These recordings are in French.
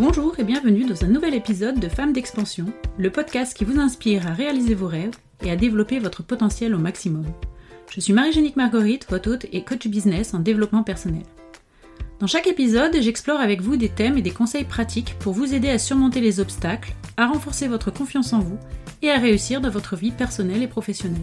Bonjour et bienvenue dans un nouvel épisode de Femmes d'expansion, le podcast qui vous inspire à réaliser vos rêves et à développer votre potentiel au maximum. Je suis Marie-Génique Marguerite, votre hôte et coach business en développement personnel. Dans chaque épisode, j'explore avec vous des thèmes et des conseils pratiques pour vous aider à surmonter les obstacles, à renforcer votre confiance en vous et à réussir dans votre vie personnelle et professionnelle.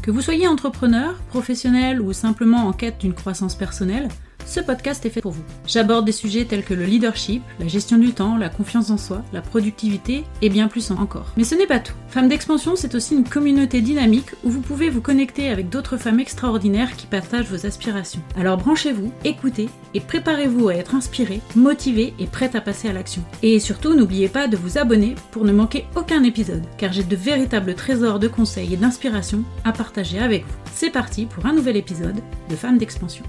Que vous soyez entrepreneur, professionnel ou simplement en quête d'une croissance personnelle, ce podcast est fait pour vous. J'aborde des sujets tels que le leadership, la gestion du temps, la confiance en soi, la productivité et bien plus encore. Mais ce n'est pas tout. Femmes d'expansion, c'est aussi une communauté dynamique où vous pouvez vous connecter avec d'autres femmes extraordinaires qui partagent vos aspirations. Alors branchez-vous, écoutez et préparez-vous à être inspiré, motivé et prête à passer à l'action. Et surtout, n'oubliez pas de vous abonner pour ne manquer aucun épisode, car j'ai de véritables trésors de conseils et d'inspiration à partager avec vous. C'est parti pour un nouvel épisode de Femmes d'expansion.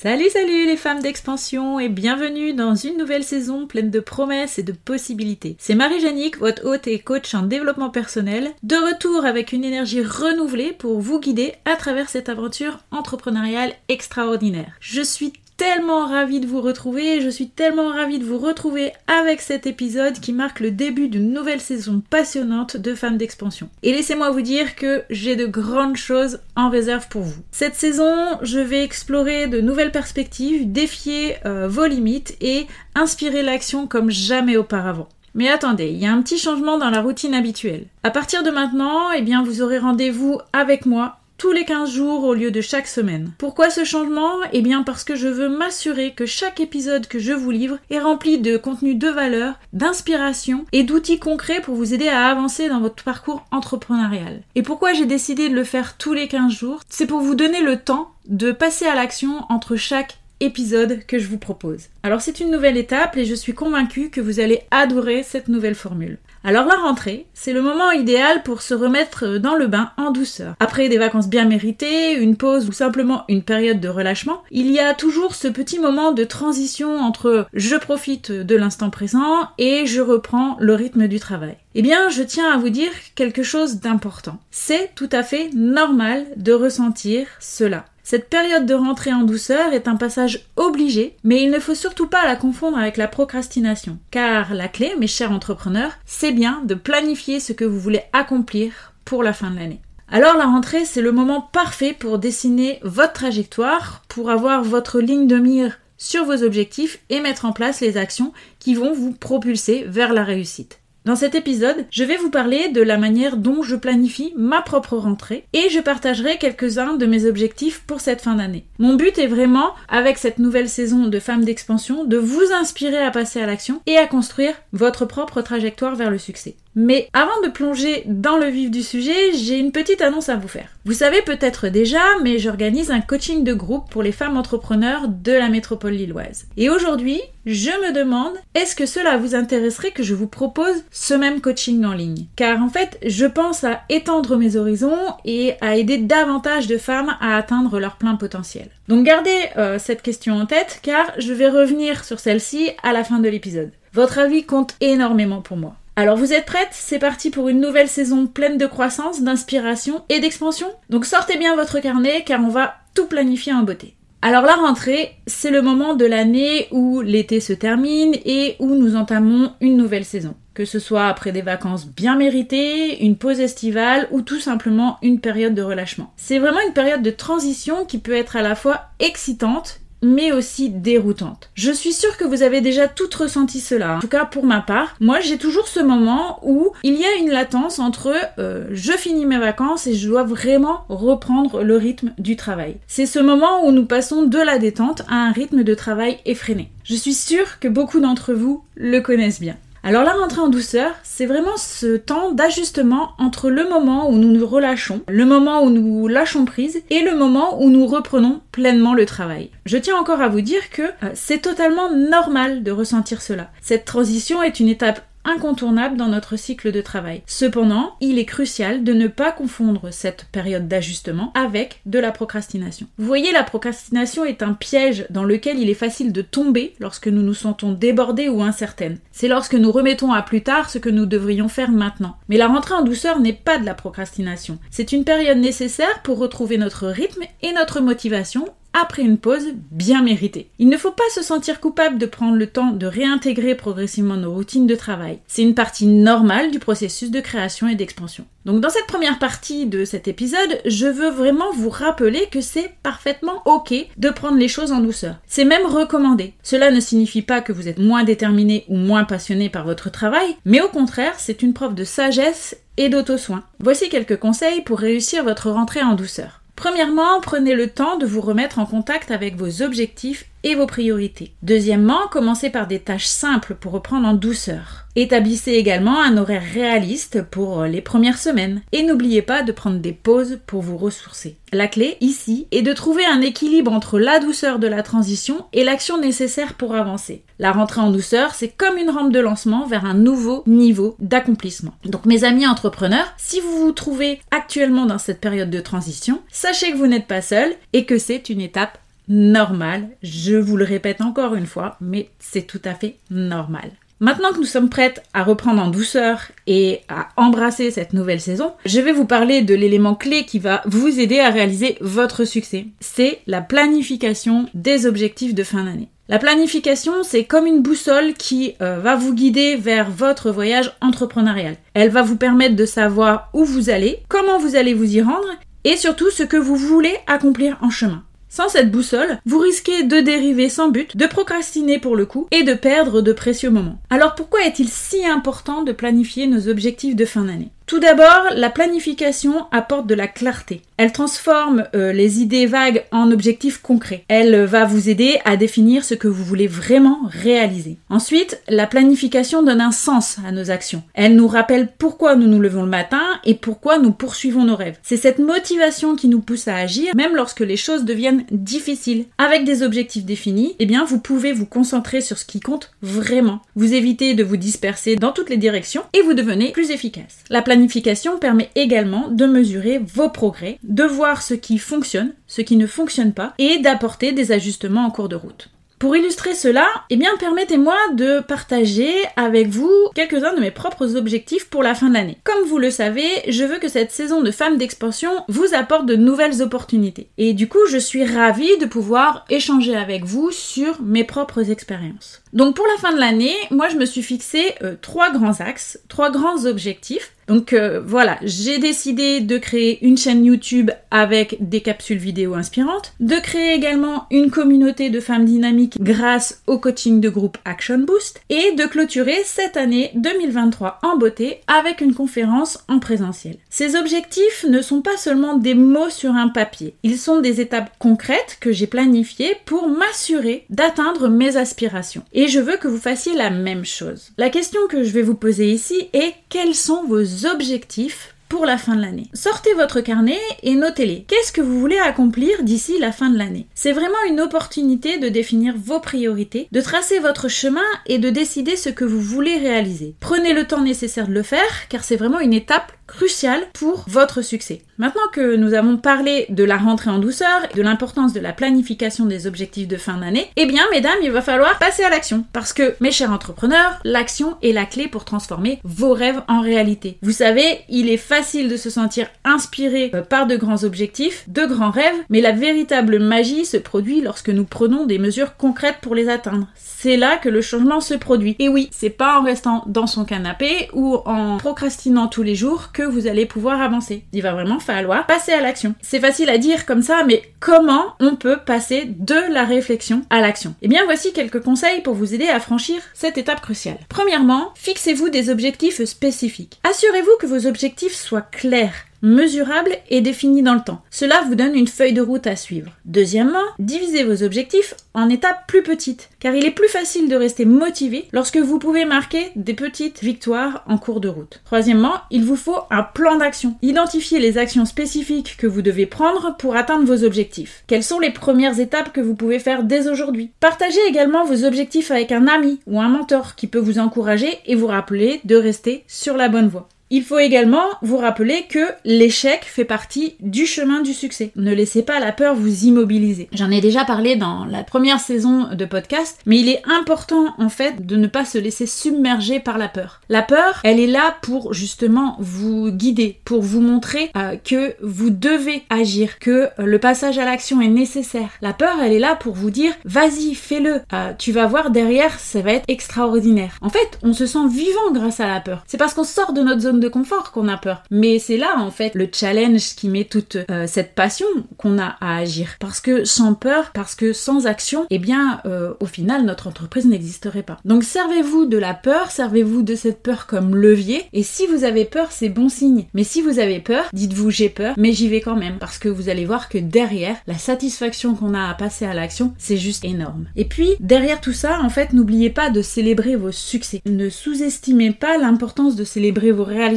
Salut salut les femmes d'expansion et bienvenue dans une nouvelle saison pleine de promesses et de possibilités. C'est Marie-Janique, votre hôte et coach en développement personnel, de retour avec une énergie renouvelée pour vous guider à travers cette aventure entrepreneuriale extraordinaire. Je suis tellement ravie de vous retrouver, je suis tellement ravie de vous retrouver avec cet épisode qui marque le début d'une nouvelle saison passionnante de Femmes d'Expansion. Et laissez-moi vous dire que j'ai de grandes choses en réserve pour vous. Cette saison, je vais explorer de nouvelles perspectives, défier euh, vos limites et inspirer l'action comme jamais auparavant. Mais attendez, il y a un petit changement dans la routine habituelle. À partir de maintenant, eh bien, vous aurez rendez-vous avec moi tous les 15 jours au lieu de chaque semaine. Pourquoi ce changement? Eh bien parce que je veux m'assurer que chaque épisode que je vous livre est rempli de contenu de valeur, d'inspiration et d'outils concrets pour vous aider à avancer dans votre parcours entrepreneurial. Et pourquoi j'ai décidé de le faire tous les 15 jours? C'est pour vous donner le temps de passer à l'action entre chaque épisode que je vous propose. Alors c'est une nouvelle étape et je suis convaincue que vous allez adorer cette nouvelle formule. Alors la rentrée, c'est le moment idéal pour se remettre dans le bain en douceur. Après des vacances bien méritées, une pause ou simplement une période de relâchement, il y a toujours ce petit moment de transition entre je profite de l'instant présent et je reprends le rythme du travail. Eh bien, je tiens à vous dire quelque chose d'important. C'est tout à fait normal de ressentir cela. Cette période de rentrée en douceur est un passage obligé, mais il ne faut surtout pas la confondre avec la procrastination. Car la clé, mes chers entrepreneurs, c'est bien de planifier ce que vous voulez accomplir pour la fin de l'année. Alors la rentrée, c'est le moment parfait pour dessiner votre trajectoire, pour avoir votre ligne de mire sur vos objectifs et mettre en place les actions qui vont vous propulser vers la réussite. Dans cet épisode, je vais vous parler de la manière dont je planifie ma propre rentrée et je partagerai quelques-uns de mes objectifs pour cette fin d'année. Mon but est vraiment, avec cette nouvelle saison de Femmes d'expansion, de vous inspirer à passer à l'action et à construire votre propre trajectoire vers le succès. Mais avant de plonger dans le vif du sujet, j'ai une petite annonce à vous faire. Vous savez peut-être déjà, mais j'organise un coaching de groupe pour les femmes entrepreneurs de la métropole lilloise. Et aujourd'hui, je me demande, est-ce que cela vous intéresserait que je vous propose ce même coaching en ligne? Car en fait, je pense à étendre mes horizons et à aider davantage de femmes à atteindre leur plein potentiel. Donc gardez euh, cette question en tête car je vais revenir sur celle-ci à la fin de l'épisode. Votre avis compte énormément pour moi. Alors vous êtes prêtes? C'est parti pour une nouvelle saison pleine de croissance, d'inspiration et d'expansion Donc sortez bien votre carnet car on va tout planifier en beauté. Alors la rentrée, c'est le moment de l'année où l'été se termine et où nous entamons une nouvelle saison. Que ce soit après des vacances bien méritées, une pause estivale ou tout simplement une période de relâchement. C'est vraiment une période de transition qui peut être à la fois excitante mais aussi déroutante. Je suis sûre que vous avez déjà toutes ressenti cela. En tout cas, pour ma part, moi j'ai toujours ce moment où il y a une latence entre euh, je finis mes vacances et je dois vraiment reprendre le rythme du travail. C'est ce moment où nous passons de la détente à un rythme de travail effréné. Je suis sûre que beaucoup d'entre vous le connaissent bien. Alors la rentrée en douceur, c'est vraiment ce temps d'ajustement entre le moment où nous nous relâchons, le moment où nous lâchons prise et le moment où nous reprenons pleinement le travail. Je tiens encore à vous dire que euh, c'est totalement normal de ressentir cela. Cette transition est une étape incontournable dans notre cycle de travail. Cependant, il est crucial de ne pas confondre cette période d'ajustement avec de la procrastination. Vous voyez, la procrastination est un piège dans lequel il est facile de tomber lorsque nous nous sentons débordés ou incertaines. C'est lorsque nous remettons à plus tard ce que nous devrions faire maintenant. Mais la rentrée en douceur n'est pas de la procrastination. C'est une période nécessaire pour retrouver notre rythme et notre motivation après une pause bien méritée. Il ne faut pas se sentir coupable de prendre le temps de réintégrer progressivement nos routines de travail. C'est une partie normale du processus de création et d'expansion. Donc dans cette première partie de cet épisode, je veux vraiment vous rappeler que c'est parfaitement ok de prendre les choses en douceur. C'est même recommandé. Cela ne signifie pas que vous êtes moins déterminé ou moins passionné par votre travail, mais au contraire, c'est une preuve de sagesse et d'auto-soin. Voici quelques conseils pour réussir votre rentrée en douceur. Premièrement, prenez le temps de vous remettre en contact avec vos objectifs et vos priorités. Deuxièmement, commencez par des tâches simples pour reprendre en douceur. Établissez également un horaire réaliste pour les premières semaines et n'oubliez pas de prendre des pauses pour vous ressourcer. La clé ici est de trouver un équilibre entre la douceur de la transition et l'action nécessaire pour avancer. La rentrée en douceur, c'est comme une rampe de lancement vers un nouveau niveau d'accomplissement. Donc mes amis entrepreneurs, si vous vous trouvez actuellement dans cette période de transition, sachez que vous n'êtes pas seul et que c'est une étape normale. Je vous le répète encore une fois, mais c'est tout à fait normal. Maintenant que nous sommes prêtes à reprendre en douceur et à embrasser cette nouvelle saison, je vais vous parler de l'élément clé qui va vous aider à réaliser votre succès. C'est la planification des objectifs de fin d'année. La planification, c'est comme une boussole qui euh, va vous guider vers votre voyage entrepreneurial. Elle va vous permettre de savoir où vous allez, comment vous allez vous y rendre et surtout ce que vous voulez accomplir en chemin. Sans cette boussole, vous risquez de dériver sans but, de procrastiner pour le coup et de perdre de précieux moments. Alors pourquoi est-il si important de planifier nos objectifs de fin d'année? Tout d'abord, la planification apporte de la clarté. Elle transforme euh, les idées vagues en objectifs concrets. Elle va vous aider à définir ce que vous voulez vraiment réaliser. Ensuite, la planification donne un sens à nos actions. Elle nous rappelle pourquoi nous nous levons le matin et pourquoi nous poursuivons nos rêves. C'est cette motivation qui nous pousse à agir, même lorsque les choses deviennent difficiles. Avec des objectifs définis, eh bien, vous pouvez vous concentrer sur ce qui compte vraiment. Vous évitez de vous disperser dans toutes les directions et vous devenez plus efficace. La planification permet également de mesurer vos progrès, de voir ce qui fonctionne, ce qui ne fonctionne pas, et d'apporter des ajustements en cours de route. Pour illustrer cela, eh bien, permettez-moi de partager avec vous quelques-uns de mes propres objectifs pour la fin de l'année. Comme vous le savez, je veux que cette saison de femmes d'expansion vous apporte de nouvelles opportunités. Et du coup, je suis ravie de pouvoir échanger avec vous sur mes propres expériences. Donc pour la fin de l'année, moi je me suis fixé euh, trois grands axes, trois grands objectifs. Donc euh, voilà, j'ai décidé de créer une chaîne YouTube avec des capsules vidéo inspirantes, de créer également une communauté de femmes dynamiques grâce au coaching de groupe Action Boost et de clôturer cette année 2023 en beauté avec une conférence en présentiel. Ces objectifs ne sont pas seulement des mots sur un papier, ils sont des étapes concrètes que j'ai planifiées pour m'assurer d'atteindre mes aspirations. Et je veux que vous fassiez la même chose. La question que je vais vous poser ici est quels sont vos objectifs pour la fin de l'année. Sortez votre carnet et notez-les. Qu'est-ce que vous voulez accomplir d'ici la fin de l'année? C'est vraiment une opportunité de définir vos priorités, de tracer votre chemin et de décider ce que vous voulez réaliser. Prenez le temps nécessaire de le faire car c'est vraiment une étape crucial pour votre succès. Maintenant que nous avons parlé de la rentrée en douceur et de l'importance de la planification des objectifs de fin d'année, eh bien mesdames, il va falloir passer à l'action. Parce que, mes chers entrepreneurs, l'action est la clé pour transformer vos rêves en réalité. Vous savez, il est facile de se sentir inspiré euh, par de grands objectifs, de grands rêves, mais la véritable magie se produit lorsque nous prenons des mesures concrètes pour les atteindre. C'est là que le changement se produit. Et oui, c'est pas en restant dans son canapé ou en procrastinant tous les jours que vous allez pouvoir avancer. Il va vraiment falloir passer à l'action. C'est facile à dire comme ça, mais comment on peut passer de la réflexion à l'action? Eh bien, voici quelques conseils pour vous aider à franchir cette étape cruciale. Premièrement, fixez-vous des objectifs spécifiques. Assurez-vous que vos objectifs soient clairs mesurable et défini dans le temps. Cela vous donne une feuille de route à suivre. Deuxièmement, divisez vos objectifs en étapes plus petites, car il est plus facile de rester motivé lorsque vous pouvez marquer des petites victoires en cours de route. Troisièmement, il vous faut un plan d'action. Identifiez les actions spécifiques que vous devez prendre pour atteindre vos objectifs. Quelles sont les premières étapes que vous pouvez faire dès aujourd'hui? Partagez également vos objectifs avec un ami ou un mentor qui peut vous encourager et vous rappeler de rester sur la bonne voie. Il faut également vous rappeler que l'échec fait partie du chemin du succès. Ne laissez pas la peur vous immobiliser. J'en ai déjà parlé dans la première saison de podcast, mais il est important en fait de ne pas se laisser submerger par la peur. La peur, elle est là pour justement vous guider, pour vous montrer euh, que vous devez agir, que le passage à l'action est nécessaire. La peur, elle est là pour vous dire vas-y, fais-le. Euh, tu vas voir derrière, ça va être extraordinaire. En fait, on se sent vivant grâce à la peur. C'est parce qu'on sort de notre zone de confort qu'on a peur. Mais c'est là en fait le challenge qui met toute euh, cette passion qu'on a à agir. Parce que sans peur, parce que sans action, eh bien euh, au final notre entreprise n'existerait pas. Donc servez-vous de la peur, servez-vous de cette peur comme levier. Et si vous avez peur, c'est bon signe. Mais si vous avez peur, dites-vous j'ai peur, mais j'y vais quand même. Parce que vous allez voir que derrière, la satisfaction qu'on a à passer à l'action, c'est juste énorme. Et puis derrière tout ça, en fait, n'oubliez pas de célébrer vos succès. Ne sous-estimez pas l'importance de célébrer vos réalisations,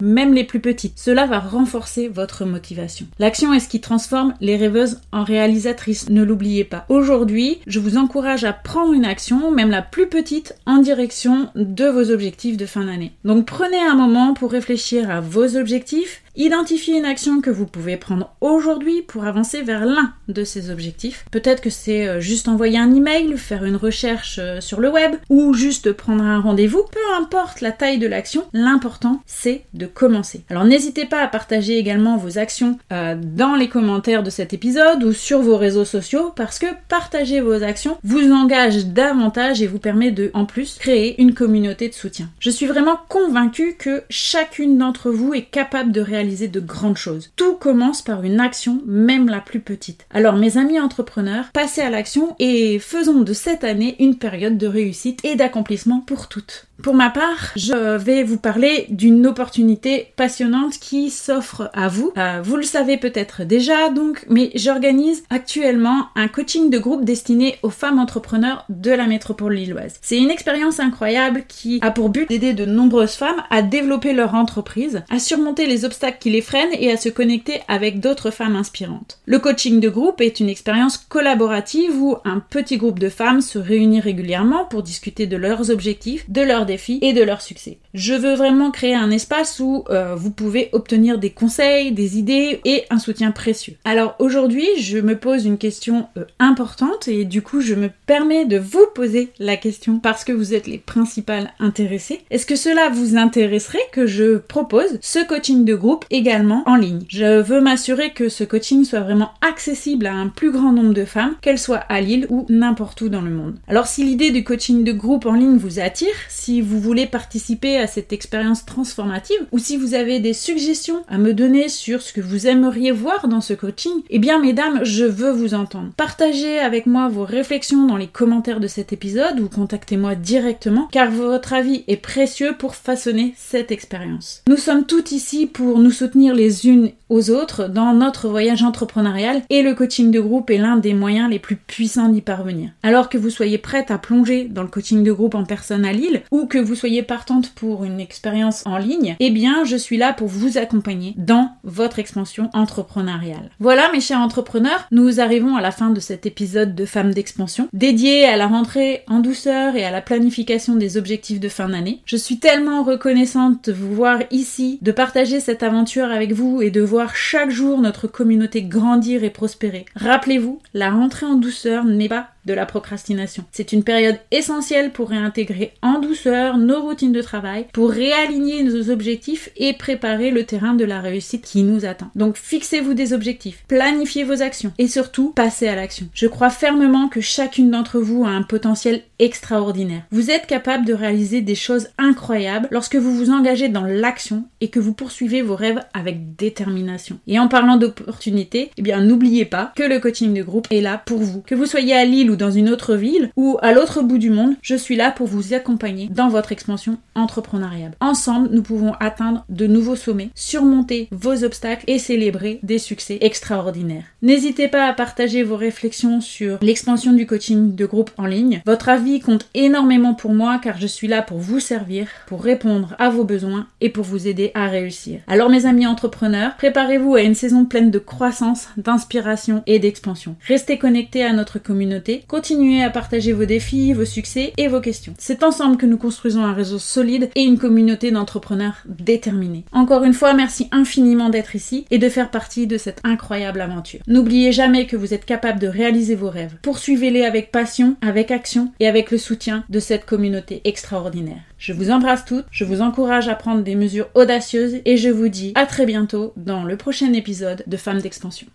même les plus petites. Cela va renforcer votre motivation. L'action est ce qui transforme les rêveuses en réalisatrices, ne l'oubliez pas. Aujourd'hui, je vous encourage à prendre une action, même la plus petite, en direction de vos objectifs de fin d'année. Donc prenez un moment pour réfléchir à vos objectifs Identifiez une action que vous pouvez prendre aujourd'hui pour avancer vers l'un de ces objectifs. Peut-être que c'est euh, juste envoyer un email, faire une recherche euh, sur le web ou juste prendre un rendez-vous. Peu importe la taille de l'action, l'important c'est de commencer. Alors n'hésitez pas à partager également vos actions euh, dans les commentaires de cet épisode ou sur vos réseaux sociaux parce que partager vos actions vous engage davantage et vous permet de en plus créer une communauté de soutien. Je suis vraiment convaincue que chacune d'entre vous est capable de réaliser de grandes choses. Tout commence par une action, même la plus petite. Alors mes amis entrepreneurs, passez à l'action et faisons de cette année une période de réussite et d'accomplissement pour toutes. Pour ma part, je vais vous parler d'une opportunité passionnante qui s'offre à vous. Euh, vous le savez peut-être déjà donc, mais j'organise actuellement un coaching de groupe destiné aux femmes entrepreneurs de la métropole lilloise. C'est une expérience incroyable qui a pour but d'aider de nombreuses femmes à développer leur entreprise, à surmonter les obstacles qui les freinent et à se connecter avec d'autres femmes inspirantes. Le coaching de groupe est une expérience collaborative où un petit groupe de femmes se réunit régulièrement pour discuter de leurs objectifs, de leurs et de leur succès. Je veux vraiment créer un espace où euh, vous pouvez obtenir des conseils, des idées et un soutien précieux. Alors aujourd'hui, je me pose une question euh, importante et du coup, je me permets de vous poser la question parce que vous êtes les principales intéressées. Est-ce que cela vous intéresserait que je propose ce coaching de groupe également en ligne? Je veux m'assurer que ce coaching soit vraiment accessible à un plus grand nombre de femmes, qu'elles soient à Lille ou n'importe où dans le monde. Alors si l'idée du coaching de groupe en ligne vous attire, si vous voulez participer à cette expérience transformative ou si vous avez des suggestions à me donner sur ce que vous aimeriez voir dans ce coaching, eh bien mesdames, je veux vous entendre. Partagez avec moi vos réflexions dans les commentaires de cet épisode ou contactez-moi directement car votre avis est précieux pour façonner cette expérience. Nous sommes toutes ici pour nous soutenir les unes aux autres dans notre voyage entrepreneurial et le coaching de groupe est l'un des moyens les plus puissants d'y parvenir. Alors que vous soyez prête à plonger dans le coaching de groupe en personne à Lille ou que vous soyez partante pour une expérience en ligne, eh bien je suis là pour vous accompagner dans votre expansion entrepreneuriale. Voilà mes chers entrepreneurs, nous arrivons à la fin de cet épisode de Femmes d'expansion dédié à la rentrée en douceur et à la planification des objectifs de fin d'année. Je suis tellement reconnaissante de vous voir ici, de partager cette aventure avec vous et de voir chaque jour notre communauté grandir et prospérer. Rappelez-vous, la rentrée en douceur n'est pas de la procrastination. C'est une période essentielle pour réintégrer en douceur nos routines de travail, pour réaligner nos objectifs et préparer le terrain de la réussite qui nous attend. Donc fixez-vous des objectifs, planifiez vos actions et surtout passez à l'action. Je crois fermement que chacune d'entre vous a un potentiel extraordinaire. Vous êtes capable de réaliser des choses incroyables lorsque vous vous engagez dans l'action et que vous poursuivez vos rêves avec détermination. Et en parlant d'opportunités, eh bien n'oubliez pas que le coaching de groupe est là pour vous. Que vous soyez à Lille ou dans une autre ville ou à l'autre bout du monde, je suis là pour vous accompagner dans votre expansion entrepreneuriale. Ensemble, nous pouvons atteindre de nouveaux sommets, surmonter vos obstacles et célébrer des succès extraordinaires. N'hésitez pas à partager vos réflexions sur l'expansion du coaching de groupe en ligne. Votre avis compte énormément pour moi car je suis là pour vous servir, pour répondre à vos besoins et pour vous aider à réussir. Alors mes amis entrepreneurs, préparez-vous à une saison pleine de croissance, d'inspiration et d'expansion. Restez connectés à notre communauté continuez à partager vos défis, vos succès et vos questions. C'est ensemble que nous construisons un réseau solide et une communauté d'entrepreneurs déterminés. Encore une fois, merci infiniment d'être ici et de faire partie de cette incroyable aventure. N'oubliez jamais que vous êtes capable de réaliser vos rêves. Poursuivez-les avec passion, avec action et avec le soutien de cette communauté extraordinaire. Je vous embrasse toutes, je vous encourage à prendre des mesures audacieuses et je vous dis à très bientôt dans le prochain épisode de Femmes d'expansion.